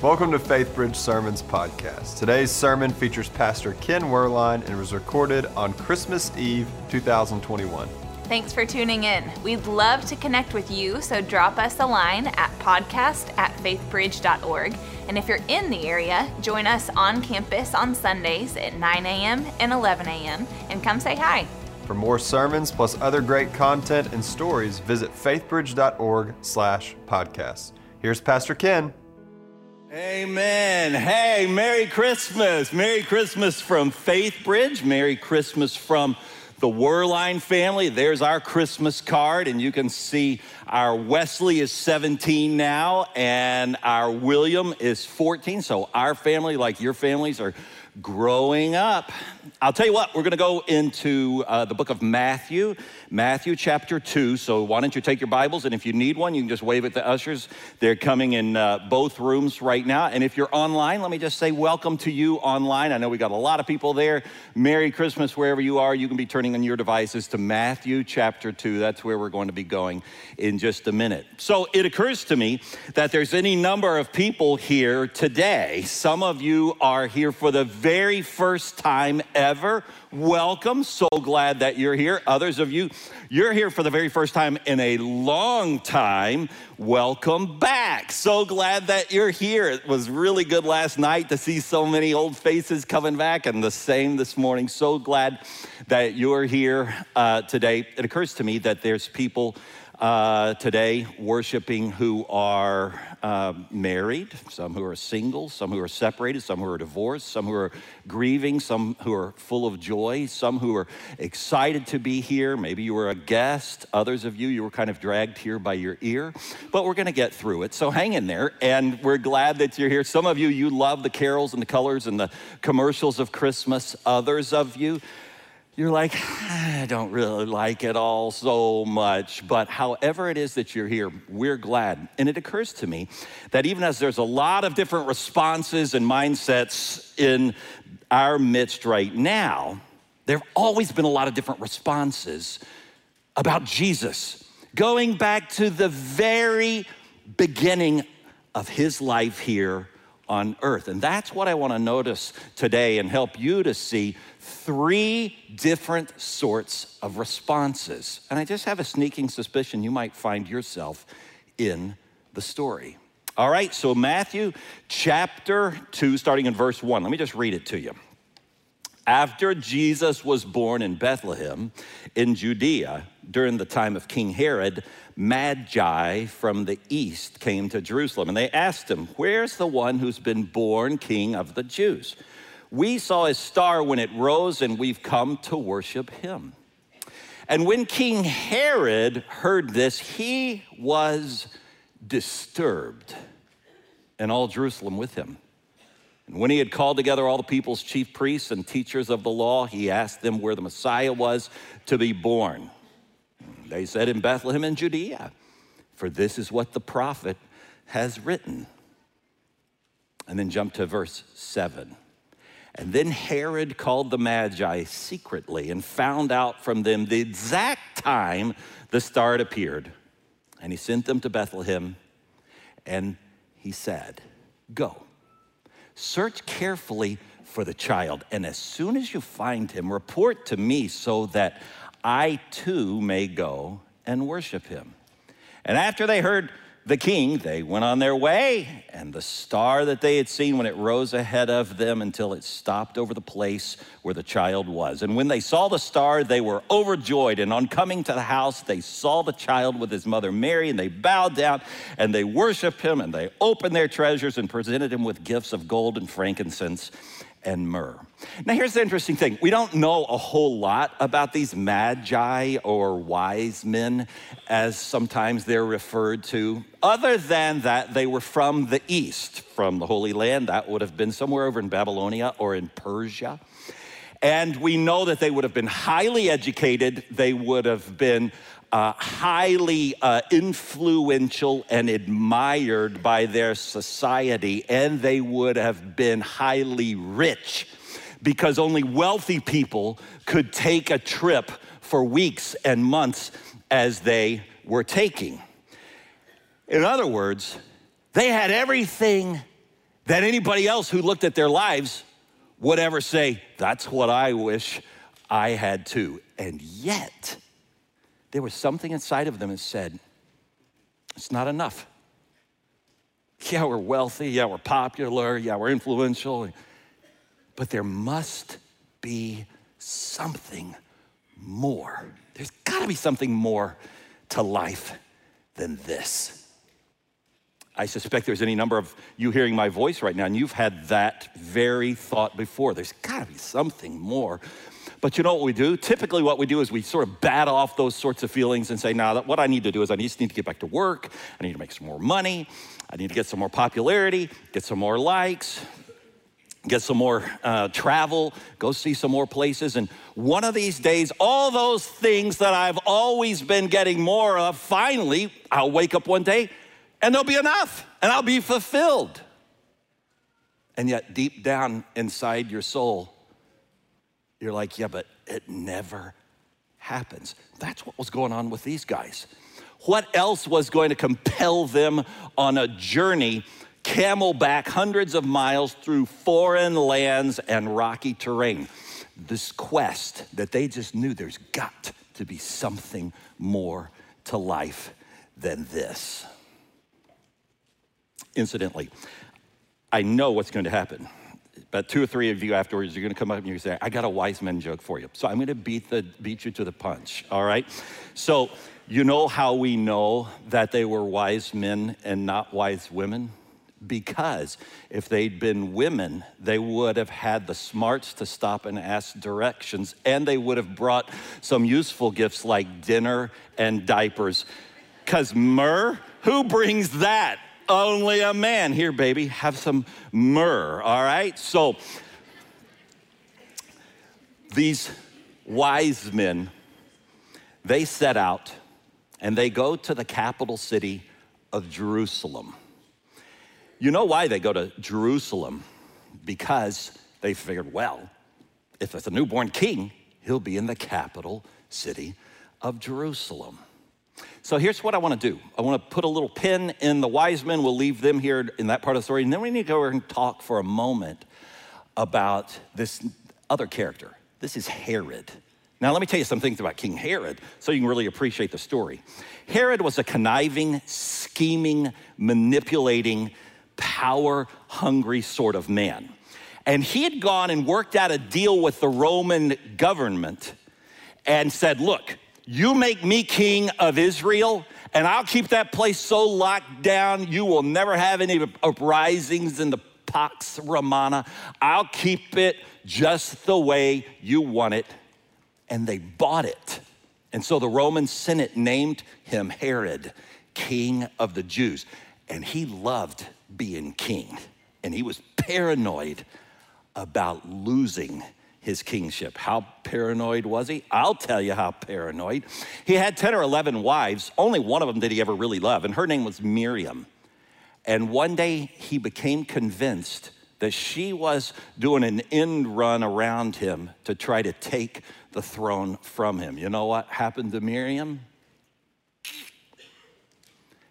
Welcome to FaithBridge Sermons Podcast. Today's sermon features Pastor Ken Werlein and was recorded on Christmas Eve 2021. Thanks for tuning in. We'd love to connect with you, so drop us a line at podcast at faithbridge.org. And if you're in the area, join us on campus on Sundays at 9 a.m. and 11 a.m. and come say hi. For more sermons plus other great content and stories, visit faithbridge.org slash podcast. Here's Pastor Ken. Amen. Hey, Merry Christmas. Merry Christmas from Faith Bridge. Merry Christmas from the Werlein family. There's our Christmas card, and you can see our Wesley is 17 now, and our William is 14. So our family, like your families, are growing up. I'll tell you what, we're going to go into uh, the book of Matthew, Matthew chapter 2. So why don't you take your Bibles, and if you need one, you can just wave at the ushers. They're coming in uh, both rooms right now. And if you're online, let me just say welcome to you online. I know we got a lot of people there. Merry Christmas wherever you are. You can be turning on your devices to Matthew chapter 2. That's where we're going to be going in just a minute. So it occurs to me that there's any number of people here today. Some of you are here for the very first time ever. Welcome. So glad that you're here. Others of you, you're here for the very first time in a long time. Welcome back. So glad that you're here. It was really good last night to see so many old faces coming back, and the same this morning. So glad that you're here uh, today. It occurs to me that there's people uh, today worshiping who are uh, married, some who are single, some who are separated, some who are divorced, some who are grieving, some who are full of joy, some who are excited to be here. Maybe you were a guest. Others of you, you were kind of dragged here by your ear. But we're going to get through it. So hang in there. And we're glad that you're here. Some of you, you love the carols and the colors and the commercials of Christmas. Others of you, you're like, I don't really like it all so much. But however it is that you're here, we're glad. And it occurs to me that even as there's a lot of different responses and mindsets in our midst right now, there have always been a lot of different responses about Jesus, going back to the very beginning of his life here on earth. And that's what I want to notice today and help you to see three different sorts of responses. And I just have a sneaking suspicion you might find yourself in the story. All right, so Matthew chapter 2, starting in verse 1. Let me just read it to you. After Jesus was born in Bethlehem in Judea during the time of King Herod, Magi from the east came to Jerusalem and they asked him, Where's the one who's been born king of the Jews? We saw his star when it rose, and we've come to worship him. And when King Herod heard this, he was disturbed, and all Jerusalem with him. And when he had called together all the people's chief priests and teachers of the law, he asked them where the Messiah was to be born. They said, In Bethlehem in Judea, for this is what the prophet has written. And then jump to verse 7. And then Herod called the Magi secretly and found out from them the exact time the star had appeared. And he sent them to Bethlehem and he said, Go, search carefully for the child, and as soon as you find him, report to me so that I too may go and worship him. And after they heard the king, they went on their way, and the star that they had seen when it rose ahead of them until it stopped over the place where the child was. And when they saw the star, they were overjoyed. And on coming to the house, they saw the child with his mother Mary, and they bowed down and they worshiped him, and they opened their treasures and presented him with gifts of gold and frankincense and myrrh. Now, here's the interesting thing we don't know a whole lot about these magi or wise men, as sometimes they're referred to, other than that they were from the east, from the Holy Land. That would have been somewhere over in Babylonia or in Persia. And we know that they would have been highly educated, they would have been uh, highly uh, influential and admired by their society, and they would have been highly rich because only wealthy people could take a trip for weeks and months as they were taking. In other words, they had everything that anybody else who looked at their lives would ever say, That's what I wish I had too. And yet, there was something inside of them that said, It's not enough. Yeah, we're wealthy. Yeah, we're popular. Yeah, we're influential. But there must be something more. There's got to be something more to life than this. I suspect there's any number of you hearing my voice right now, and you've had that very thought before. There's got to be something more. But you know what we do? Typically, what we do is we sort of bat off those sorts of feelings and say, now, what I need to do is I just need to get back to work. I need to make some more money. I need to get some more popularity, get some more likes, get some more uh, travel, go see some more places. And one of these days, all those things that I've always been getting more of, finally, I'll wake up one day and there'll be enough and I'll be fulfilled. And yet, deep down inside your soul, you're like, yeah, but it never happens. That's what was going on with these guys. What else was going to compel them on a journey, camelback hundreds of miles through foreign lands and rocky terrain? This quest that they just knew there's got to be something more to life than this. Incidentally, I know what's going to happen. About two or three of you afterwards, you're going to come up and you say, I got a wise man joke for you. So I'm going to beat, the, beat you to the punch, all right? So, you know how we know that they were wise men and not wise women? Because if they'd been women, they would have had the smarts to stop and ask directions, and they would have brought some useful gifts like dinner and diapers. Because myrrh, who brings that? Only a man. Here, baby, have some myrrh, all right? So, these wise men, they set out and they go to the capital city of Jerusalem. You know why they go to Jerusalem? Because they figured, well, if it's a newborn king, he'll be in the capital city of Jerusalem. So here's what I want to do I want to put a little pin in the wise men. We'll leave them here in that part of the story. And then we need to go over and talk for a moment about this other character. This is Herod. Now, let me tell you some things about King Herod so you can really appreciate the story. Herod was a conniving, scheming, manipulating, power hungry sort of man. And he had gone and worked out a deal with the Roman government and said, Look, you make me king of Israel, and I'll keep that place so locked down, you will never have any uprisings in the Pax Romana. I'll keep it just the way you want it. And they bought it. And so the Roman Senate named him Herod, king of the Jews. And he loved being king. And he was paranoid about losing his kingship. How paranoid was he? I'll tell you how paranoid. He had 10 or 11 wives. Only one of them did he ever really love, and her name was Miriam. And one day he became convinced that she was doing an end run around him to try to take the throne from him. You know what happened to Miriam?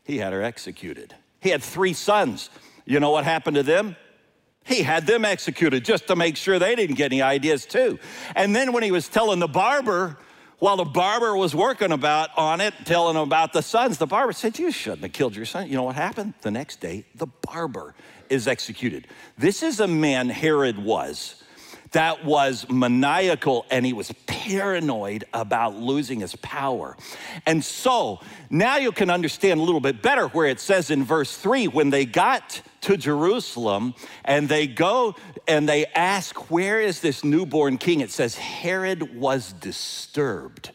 He had her executed. He had three sons. You know what happened to them? He had them executed just to make sure they didn't get any ideas too. And then when he was telling the barber, while the barber was working about on it, telling him about the sons, the barber said, You shouldn't have killed your son. You know what happened? The next day, the barber is executed. This is a man Herod was that was maniacal and he was paranoid about losing his power. And so now you can understand a little bit better where it says in verse 3 when they got to Jerusalem and they go and they ask, Where is this newborn king? It says, Herod was disturbed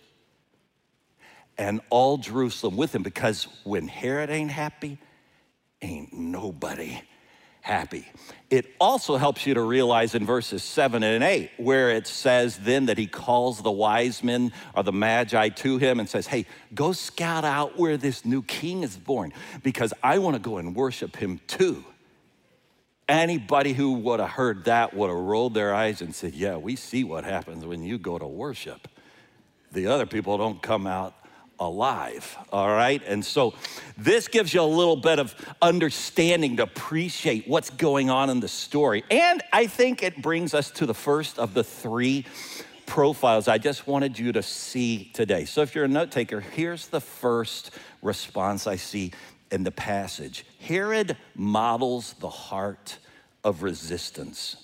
and all Jerusalem with him because when Herod ain't happy, ain't nobody happy. It also helps you to realize in verses seven and eight, where it says then that he calls the wise men or the magi to him and says, Hey, go scout out where this new king is born because I want to go and worship him too. Anybody who would have heard that would have rolled their eyes and said, Yeah, we see what happens when you go to worship. The other people don't come out alive. All right? And so this gives you a little bit of understanding to appreciate what's going on in the story. And I think it brings us to the first of the three profiles I just wanted you to see today. So if you're a note taker, here's the first response I see in the passage Herod models the heart of resistance.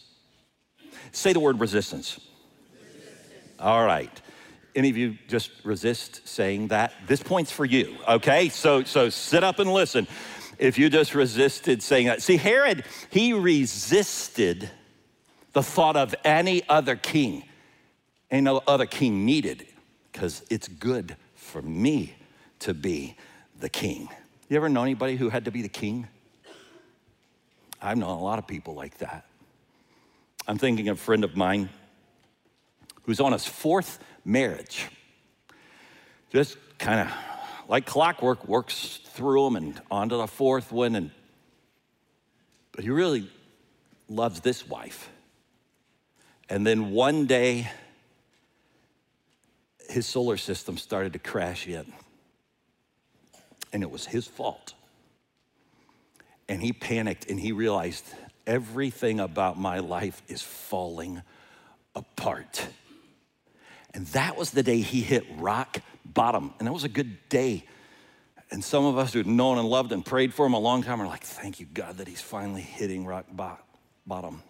Say the word resistance. resistance. All right. Any of you just resist saying that? This point's for you, okay? So, so sit up and listen. If you just resisted saying that. See, Herod, he resisted the thought of any other king. Ain't no other king needed because it's good for me to be the king. You ever know anybody who had to be the king? I've known a lot of people like that. I'm thinking of a friend of mine who's on his fourth marriage. Just kind of like clockwork works through them and onto the fourth one. And but he really loves this wife. And then one day, his solar system started to crash in and it was his fault. And he panicked and he realized everything about my life is falling apart. And that was the day he hit rock bottom. And that was a good day. And some of us who'd known and loved and prayed for him a long time are like, thank you, God, that he's finally hitting rock bottom.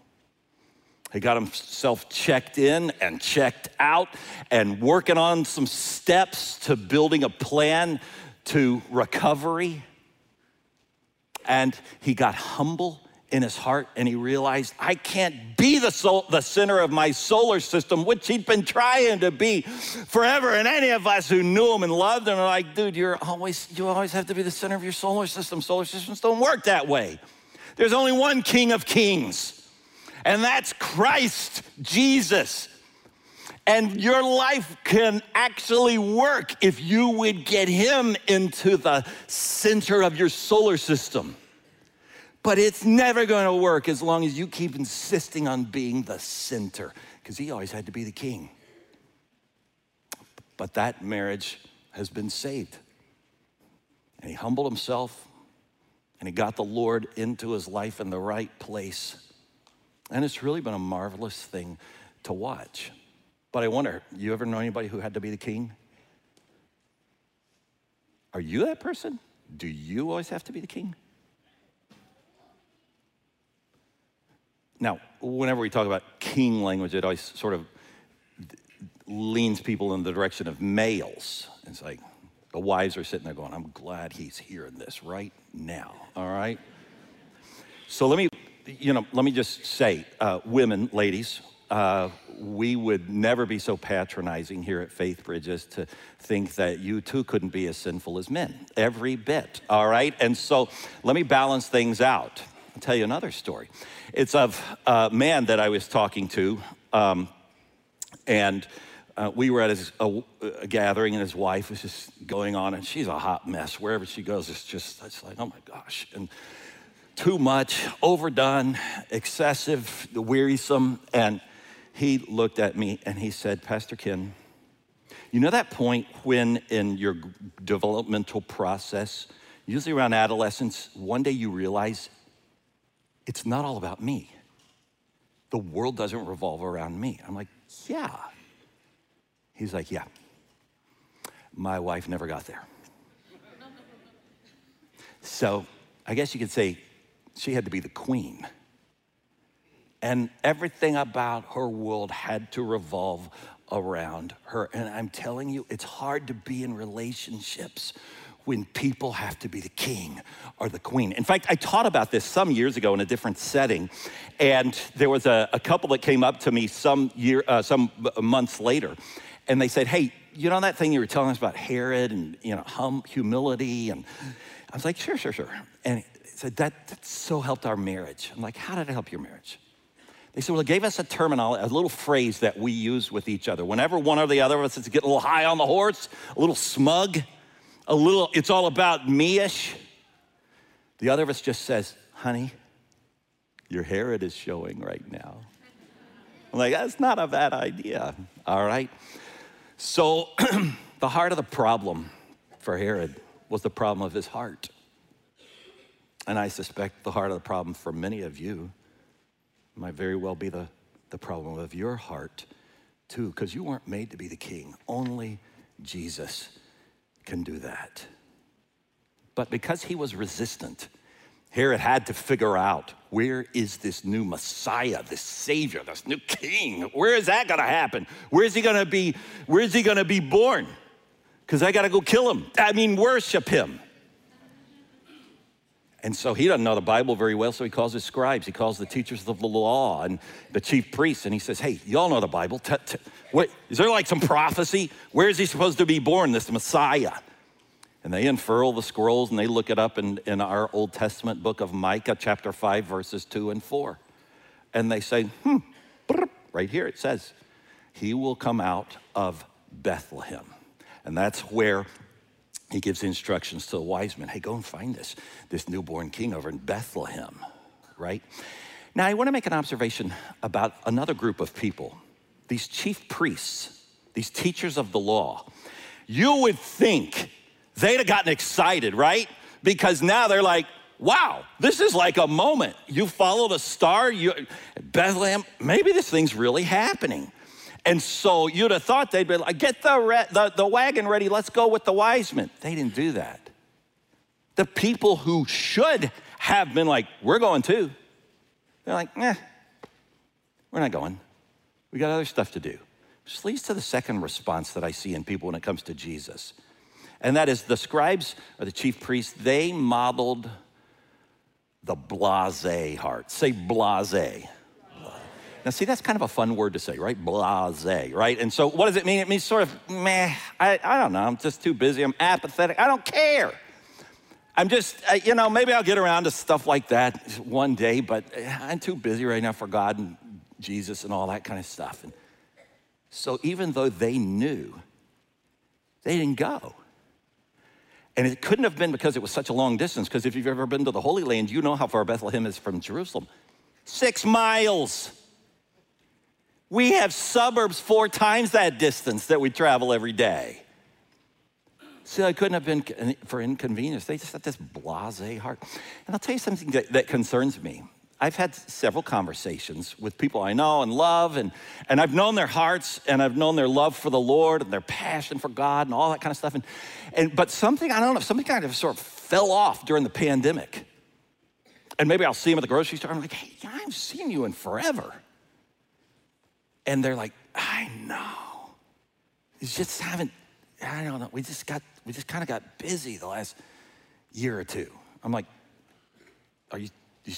He got himself checked in and checked out and working on some steps to building a plan to recovery. And he got humble in his heart and he realized I can't be the, sol- the center of my solar system, which he'd been trying to be forever. And any of us who knew him and loved him are like, dude, you're always, you always have to be the center of your solar system. Solar systems don't work that way. There's only one king of kings, and that's Christ Jesus. And your life can actually work if you would get him into the center of your solar system. But it's never going to work as long as you keep insisting on being the center, because he always had to be the king. But that marriage has been saved. And he humbled himself and he got the Lord into his life in the right place. And it's really been a marvelous thing to watch. But I wonder, you ever know anybody who had to be the king? Are you that person? Do you always have to be the king? Now, whenever we talk about king language, it always sort of leans people in the direction of males. It's like the wives are sitting there going, I'm glad he's hearing this right now, all right? So let me, you know, let me just say, uh, women, ladies, uh, we would never be so patronizing here at Faith Bridges to think that you too couldn't be as sinful as men, every bit, all right? And so let me balance things out. Tell you another story. It's of a man that I was talking to, um, and uh, we were at his, a, a, gathering, and his wife was just going on, and she's a hot mess. Wherever she goes, it's just, it's like, oh my gosh. And too much, overdone, excessive, the wearisome, and he looked at me and he said, Pastor Ken, you know that point when in your developmental process, usually around adolescence, one day you realize it's not all about me. The world doesn't revolve around me. I'm like, yeah. He's like, yeah. My wife never got there. so I guess you could say she had to be the queen and everything about her world had to revolve around her. And I'm telling you, it's hard to be in relationships when people have to be the king or the queen. In fact, I taught about this some years ago in a different setting, and there was a, a couple that came up to me some year, uh, some months later, and they said, "Hey, you know that thing you were telling us about Herod and you know hum, humility?" And I was like, "Sure, sure, sure." And he said that, that so helped our marriage. I'm like, "How did it help your marriage?" They said, well, it gave us a terminology, a little phrase that we use with each other. Whenever one or the other of us is getting a little high on the horse, a little smug, a little, it's all about me-ish. The other of us just says, honey, your Herod is showing right now. I'm like, that's not a bad idea, all right? So the heart of the problem for Herod was the problem of his heart. And I suspect the heart of the problem for many of you might very well be the, the problem of your heart, too, because you weren't made to be the king. Only Jesus can do that. But because he was resistant, Herod had to figure out where is this new Messiah, this Savior, this new King? Where is that going to happen? Where is he going to be? Where is he going to be born? Because I got to go kill him. I mean, worship him. And so he doesn't know the Bible very well, so he calls his scribes, he calls the teachers of the law and the chief priests, and he says, Hey, y'all know the Bible. T- t- what, is there like some prophecy? Where is he supposed to be born, this Messiah? And they unfurl the scrolls and they look it up in, in our Old Testament book of Micah, chapter 5, verses 2 and 4. And they say, hmm, right here it says, He will come out of Bethlehem. And that's where he gives instructions to the wise men hey, go and find this, this newborn king over in Bethlehem, right? Now, I want to make an observation about another group of people, these chief priests, these teachers of the law. You would think they'd have gotten excited, right? Because now they're like, wow, this is like a moment. You follow the star, you, Bethlehem, maybe this thing's really happening. And so you'd have thought they'd be like, get the, re- the, the wagon ready, let's go with the wise men. They didn't do that. The people who should have been like, we're going too, they're like, eh, we're not going. We got other stuff to do. Which leads to the second response that I see in people when it comes to Jesus. And that is the scribes or the chief priests, they modeled the blase heart. Say blase. Now, see, that's kind of a fun word to say, right? Blase, right? And so, what does it mean? It means sort of, meh, I, I don't know, I'm just too busy, I'm apathetic, I don't care. I'm just, uh, you know, maybe I'll get around to stuff like that one day, but uh, I'm too busy right now for God and Jesus and all that kind of stuff. And so, even though they knew, they didn't go. And it couldn't have been because it was such a long distance, because if you've ever been to the Holy Land, you know how far Bethlehem is from Jerusalem. Six miles. We have suburbs four times that distance that we travel every day. See, I couldn't have been for inconvenience. They just had this blase heart. And I'll tell you something that, that, concerns me. I've had several conversations with people I know and love, and, and I've known their hearts, and I've known their love for the Lord and their passion for God and all that kind of stuff. And, and, but something, I don't know, something kind of sort of fell off during the pandemic. And maybe I'll see them at the grocery store. I'm like, hey, I haven't seen you in forever. And they're like, I know. You just haven't, I don't know. We just got, we just kind of got busy the last year or two. I'm like, are you, you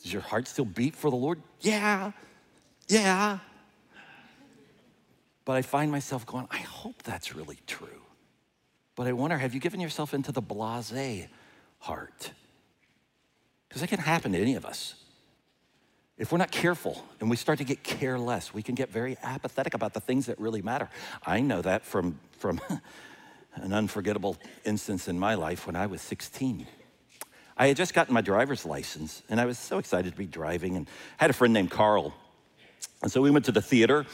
does your heart still beat for the Lord? Yeah, yeah. But I find myself going, I hope that's really true. But I wonder, have you given yourself into the blase heart? Because that can happen to any of us. If we're not careful and we start to get careless, we can get very apathetic about the things that really matter. I know that from, from an unforgettable instance in my life when I was 16. I had just gotten my driver's license and I was so excited to be driving and I had a friend named Carl. And so we went to the theater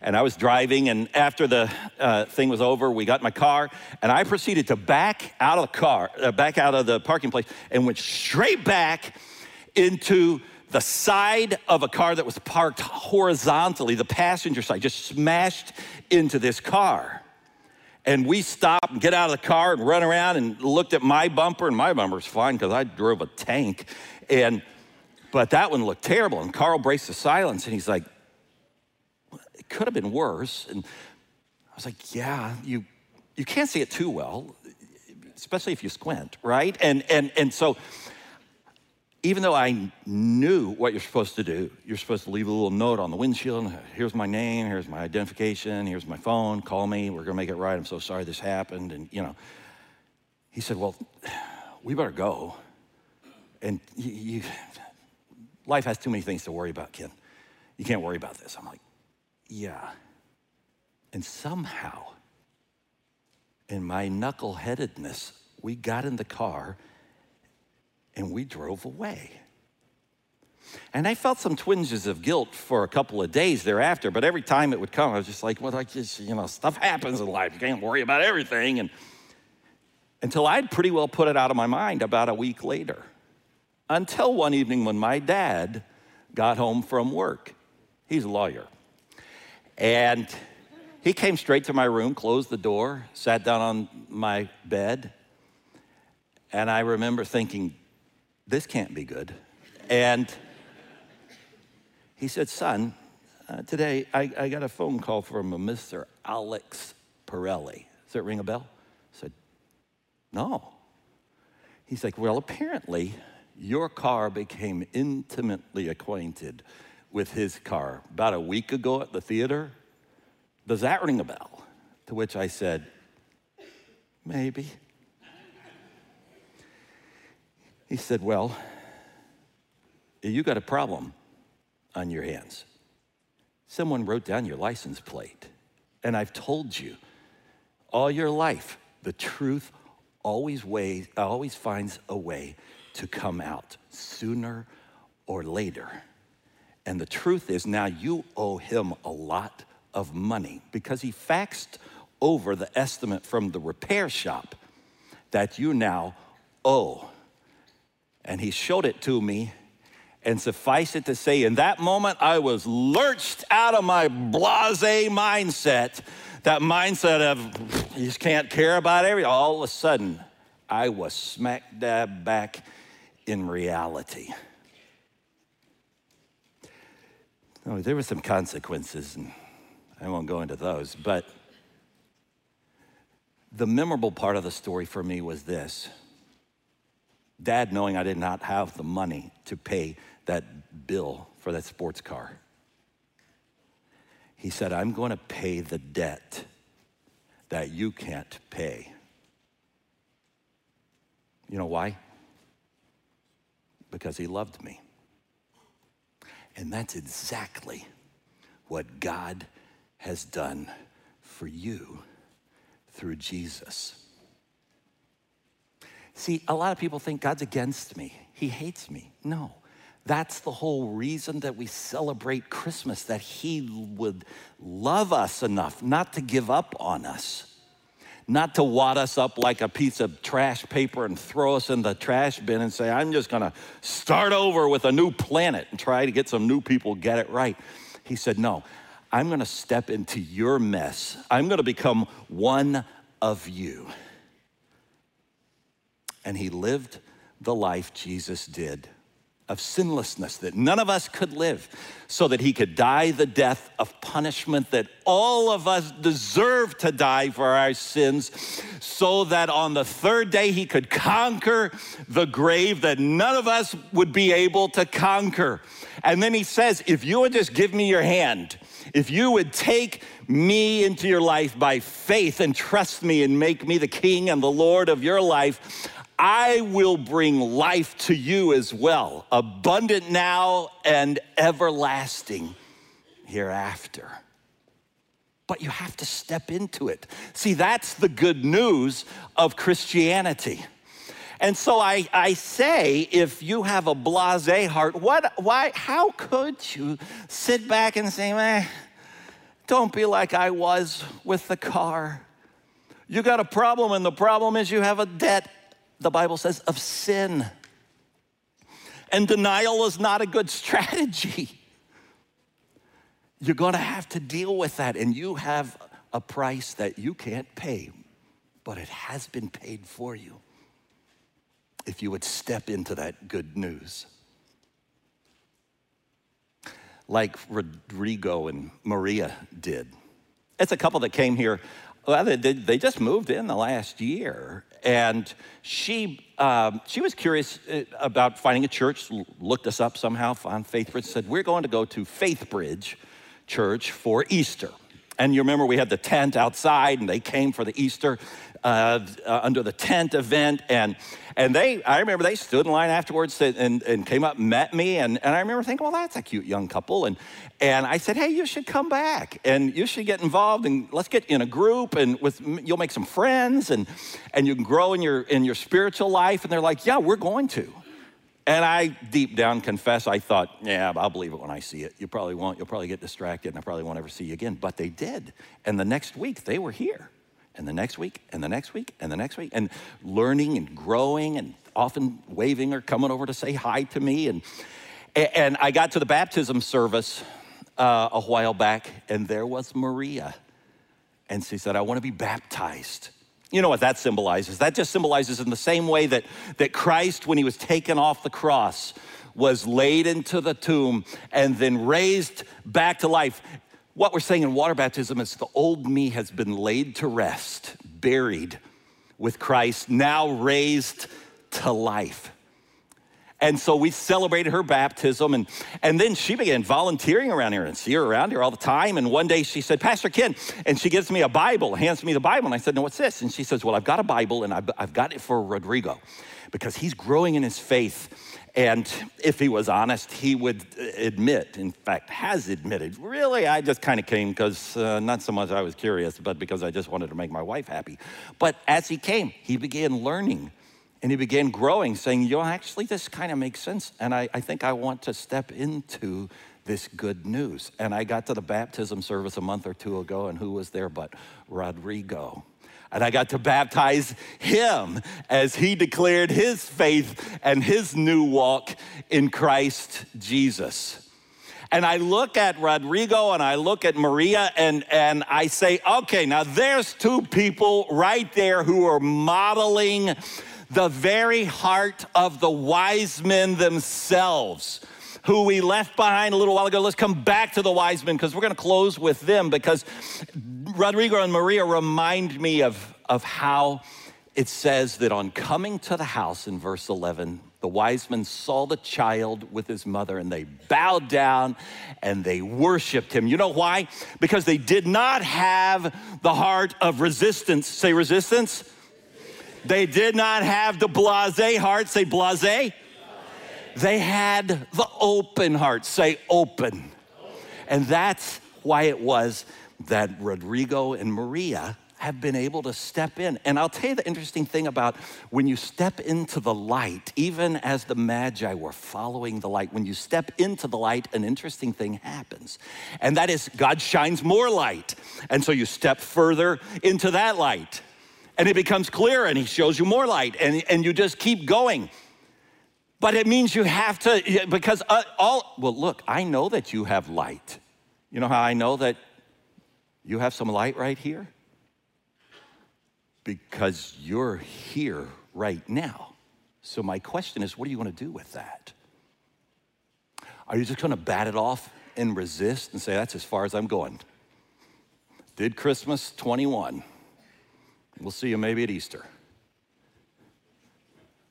and I was driving and after the uh, thing was over, we got my car and I proceeded to back out of the car, uh, back out of the parking place and went straight back into the side of a car that was parked horizontally, the passenger side, just smashed into this car. And we stopped and get out of the car and run around and looked at my bumper, and my bumper's fine because I drove a tank. And but that one looked terrible. And Carl braced the silence and he's like, it could have been worse. And I was like, yeah, you you can't see it too well, especially if you squint, right? And and and so even though I knew what you're supposed to do, you're supposed to leave a little note on the windshield. Here's my name, here's my identification, here's my phone, call me, we're gonna make it right. I'm so sorry this happened. And, you know, he said, Well, we better go. And you, you, life has too many things to worry about, Ken. You can't worry about this. I'm like, Yeah. And somehow, in my knuckleheadedness, we got in the car and we drove away. And I felt some twinges of guilt for a couple of days thereafter, but every time it would come, I was just like, well, I just, you know, stuff happens in life. You can't worry about everything. And, until I'd pretty well put it out of my mind about a week later. Until one evening when my dad got home from work. He's a lawyer. And he came straight to my room, closed the door, sat down on my bed. And I remember thinking, this can't be good. And he said, Son, uh, today I, I, got a phone call from a Mr. Alex Pirelli. Does it ring a bell? I said, No. He's like, Well, apparently your car became intimately acquainted with his car about a week ago at the theater. Does that ring a bell? To which I said, Maybe. He said, Well, you got a problem on your hands. Someone wrote down your license plate. And I've told you all your life the truth always, way, always finds a way to come out sooner or later. And the truth is, now you owe him a lot of money because he faxed over the estimate from the repair shop that you now owe. And he showed it to me. And suffice it to say, in that moment, I was lurched out of my blase mindset, that mindset of you just can't care about everything. All of a sudden, I was smack dab back in reality. No, there were some consequences, and I won't go into those, but the memorable part of the story for me was this Dad, knowing I did not have the money to pay that bill for that sports car, he said, I'm going to pay the debt that you can't pay. You know why? because he loved me. And that's exactly what God has done for you through Jesus. See, a lot of people think God's against me, He hates me. No, that's the whole reason that we celebrate Christmas, that He would love us enough not to give up on us not to wad us up like a piece of trash paper and throw us in the trash bin and say, I'm just gonna start over with a new planet and try to get some new people get it right. He said, No, I'm gonna step into your mess. I'm gonna become one of you. And he lived the life Jesus did of sinlessness that none of us could live, so that he could die the death of punishment that all of us deserve to die for our sins, so that on the third day he could conquer the grave that none of us would be able to conquer. And then he says, If you would just give me your hand, if you would take me into your life by faith and trust me and make me the king and the Lord of your life, I will bring life to you as well, abundant now and everlasting hereafter. But you have to step into it. See, that's the good news of Christianity. And so I, I say, if you have a blase heart, what, why, how could you sit back and say, man, don't be like I was with the car? You got a problem, and the problem is you have a debt the Bible says, of sin. And denial is not a good strategy. You're to have to deal with that, and you have a price that you can't pay, but it has been paid for you if you would step into that good news. Like Rodrigo and Maria did. It's a couple that came here well, they, they just moved in the last year, and she um, she was curious uh, about finding a church. Looked us up somehow on FaithBridge. Said we're going to go to FaithBridge Church for Easter. And you remember we had the tent outside, and they came for the Easter uh, uh, under the tent event. And, and they, I remember they stood in line afterwards and, and came up and met me. And, and I remember thinking, well, that's a cute young couple. And, and I said, hey, you should come back and you should get involved and let's get in a group and with, you'll make some friends and, and you can grow in your, in your spiritual life. And they're like, yeah, we're going to. And I deep down confess, I thought, yeah, I'll believe it when I see it. You probably won't. You'll probably get distracted and I probably won't ever see you again. But they did. And the next week, they were here and the next week and the next week and the next week and learning and growing and often waving or coming over to say hi to me. And, and I got to the baptism service uh, a while back, and there was Maria. And she said, I want to be baptized. You know what that symbolizes? That just symbolizes in the same way that, that Christ, when he was taken off the cross, was laid into the tomb and then raised back to life. What we're saying in water baptism is the old me has been laid to rest, buried with Christ, now raised to life. And so we celebrated her baptism. And, and then she began volunteering around here and see her around here all the time. And one day she said, Pastor Ken, and she gives me a Bible, hands me the Bible. And I said, No, what's this? And she says, Well, I've got a Bible and I've, I've got it for Rodrigo because he's growing in his faith. And if he was honest, he would admit, in fact, has admitted, really, I just kind of came because uh, not so much I was curious, but because I just wanted to make my wife happy. But as he came, he began learning and he began growing, saying, You know, actually, this kind of makes sense. And I, I think I want to step into this good news. And I got to the baptism service a month or two ago, and who was there but Rodrigo? And I got to baptize him as he declared his faith and his new walk in Christ Jesus. And I look at Rodrigo and I look at Maria and, and I say, okay, now there's two people right there who are modeling the very heart of the wise men themselves who we left behind a little while ago. Let's come back to the wise men because we're going to close with them because Rodrigo and Maria remind me of, of how it says that on coming to the house in verse 11, the wise men saw the child with his mother and they bowed down and they worshiped him. You know why? Because they did not have the heart of resistance. Say resistance they did not have the blase heart. Say blase. They had the open heart. Say open. And that's why it was that Rodrigo and Maria have been able to step in. And I'll tell you the interesting thing about when you step into the light, even as the Magi were following the light, when you step into the light, an interesting thing happens. And that is God shines more light. And so you step further into that light and it becomes clearer and he shows you more light and, and you just keep going. But it means you have to, because uh, all, well, look, I know that you have light. You know how I know that you have some light right here? Because you're here right now. So, my question is, what are you going to do with that? Are you just going to bat it off and resist and say, that's as far as I'm going? Did Christmas 21. We'll see you maybe at Easter.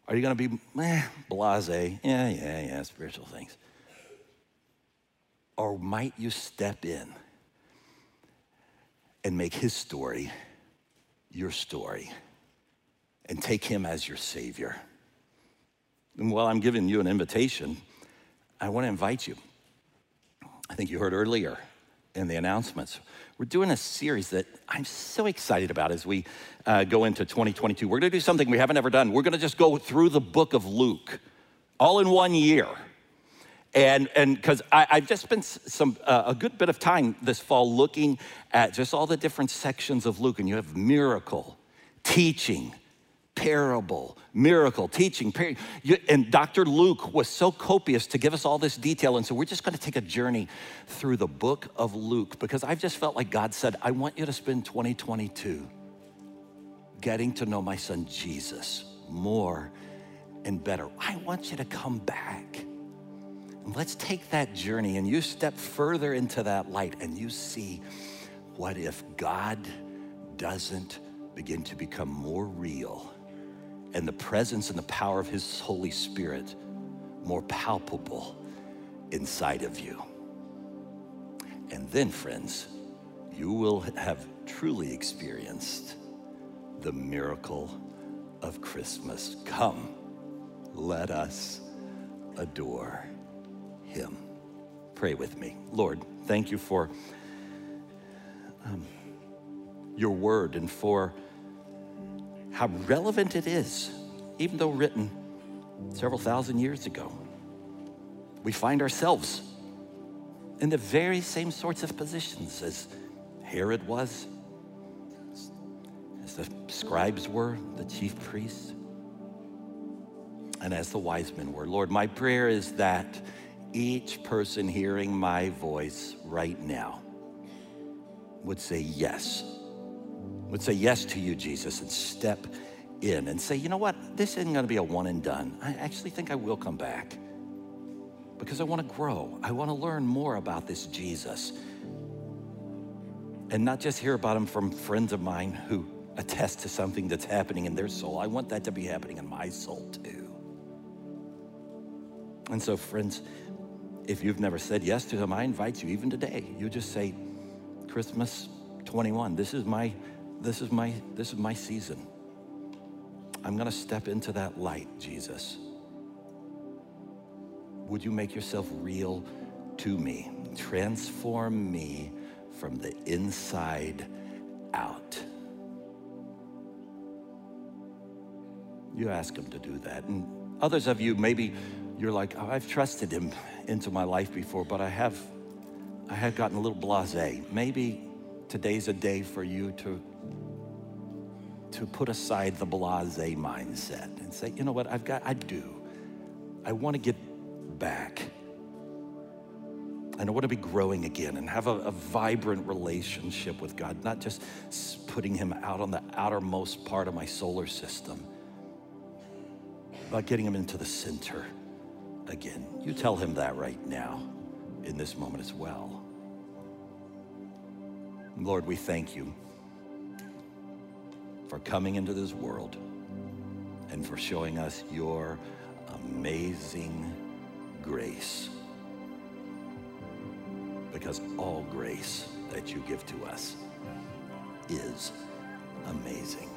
Are you going to be eh, blase? Yeah, yeah, yeah, spiritual things. Or might you step in and make his story your story and take him as your Savior? And while I'm giving you an invitation, I want to invite you. I think you heard earlier in the announcements. We're doing a series that I'm so excited about as we uh, go into 2022. We're going to do something we haven't ever done. We're going to just go through the book of Luke all in one year. And and because I've just spent some uh, a good bit of time this fall looking at just all the different sections of Luke, and you have miracle, teaching, parable, miracle, teaching. Par- and Dr. Luke was so copious to give us all this detail. And so we're just going to take a journey through the book of Luke because I've just felt like God said, I want you to spend 2022 getting to know my son Jesus more and better. I want you to come back. And let's take that journey and you step further into that light and you see what if God doesn't begin to become more real and the presence and the power of His Holy Spirit more palpable inside of you. And then, friends, you will have truly experienced the miracle of Christmas. Come, let us adore Him. Pray with me. Lord, thank you for um, your word and for how relevant it is, even though written several thousand years ago. We find ourselves in the very same sorts of positions as Herod was, as the scribes were, the chief priests, and as the wise men were. Lord, my prayer is that each person hearing my voice right now would say yes, would say yes to you, Jesus, and step in and say, you know what, this isn't gonna be a one and done. I actually think I will come back because I wanna grow. I wanna learn more about this Jesus. And not just hear about him from friends of mine who attest to something that's happening in their soul. I want that to be happening in my soul too. And so, friends, if you've never said yes to him, I invite you even today. You just say, Christmas 21, this is my, this is my, this is my season. I'm gonna step into that light, Jesus. Would you make yourself real to me? Transform me from the inside out. You ask him to do that. And others of you, maybe you're like, oh, I've trusted him into my life before, but I have, I have gotten a little blasé. Maybe today's a day for you to, to put aside the blasé mindset and say, you know what, I've got, I do. I want to get back. And I want to be growing again and have a, a, vibrant relationship with God, not just putting Him out on the outermost part of my solar system, but getting Him into the center again. You tell Him that right now in this moment as well. Lord, we thank you for coming into this world and for showing us your amazing grace because all grace that you give to us is amazing.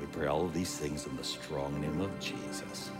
We pray all of these things in the strong name of Jesus.